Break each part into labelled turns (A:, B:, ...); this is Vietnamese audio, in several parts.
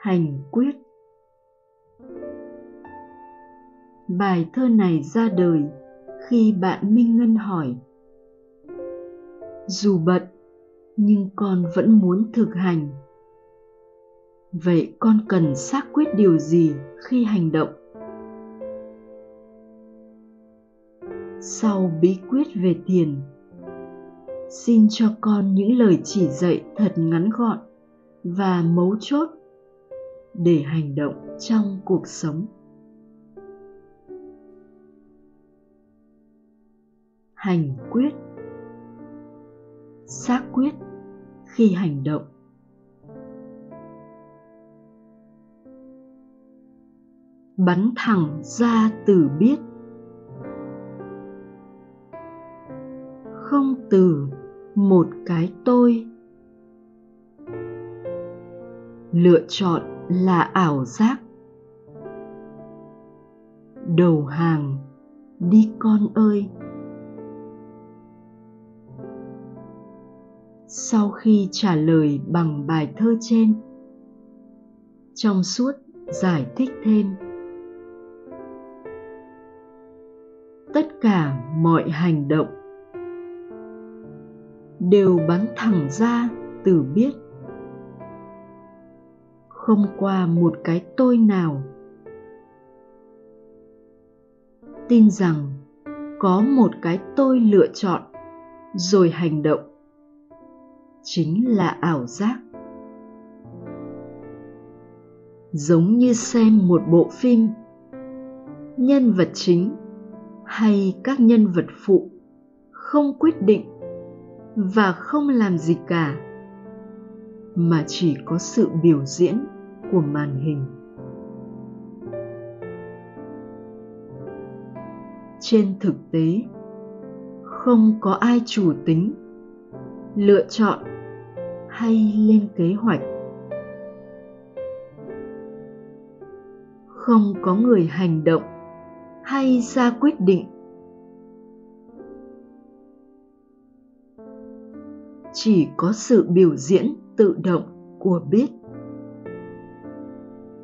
A: hành quyết. Bài thơ này ra đời khi bạn minh ngân hỏi, dù bận, nhưng con vẫn muốn thực hành. Vậy con cần xác quyết điều gì khi hành động? Sau bí quyết về tiền, xin cho con những lời chỉ dạy thật ngắn gọn và mấu chốt để hành động trong cuộc sống. Hành quyết. Xác quyết khi hành động. Bắn thẳng ra từ biết. Không từ một cái tôi. Lựa chọn là ảo giác. Đầu hàng, đi con ơi. Sau khi trả lời bằng bài thơ trên, trong suốt giải thích thêm. Tất cả mọi hành động đều bắn thẳng ra từ biết không qua một cái tôi nào. Tin rằng có một cái tôi lựa chọn, rồi hành động. Chính là ảo giác. Giống như xem một bộ phim, nhân vật chính hay các nhân vật phụ không quyết định và không làm gì cả mà chỉ có sự biểu diễn của màn hình. Trên thực tế, không có ai chủ tính lựa chọn hay lên kế hoạch. Không có người hành động hay ra quyết định. Chỉ có sự biểu diễn tự động của biết.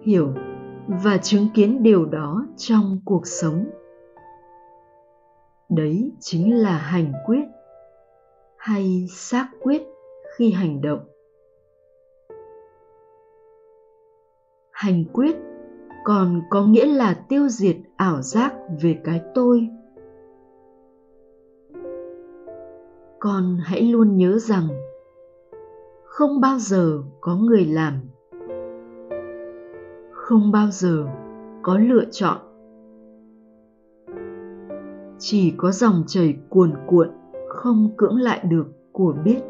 A: Hiểu và chứng kiến điều đó trong cuộc sống. Đấy chính là hành quyết hay xác quyết khi hành động. Hành quyết còn có nghĩa là tiêu diệt ảo giác về cái tôi. Con hãy luôn nhớ rằng không bao giờ có người làm. Không bao giờ có lựa chọn. Chỉ có dòng chảy cuồn cuộn không cưỡng lại được của biết.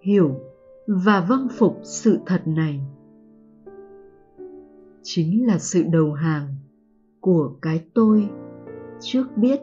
A: Hiểu và vâng phục sự thật này chính là sự đầu hàng của cái tôi trước biết.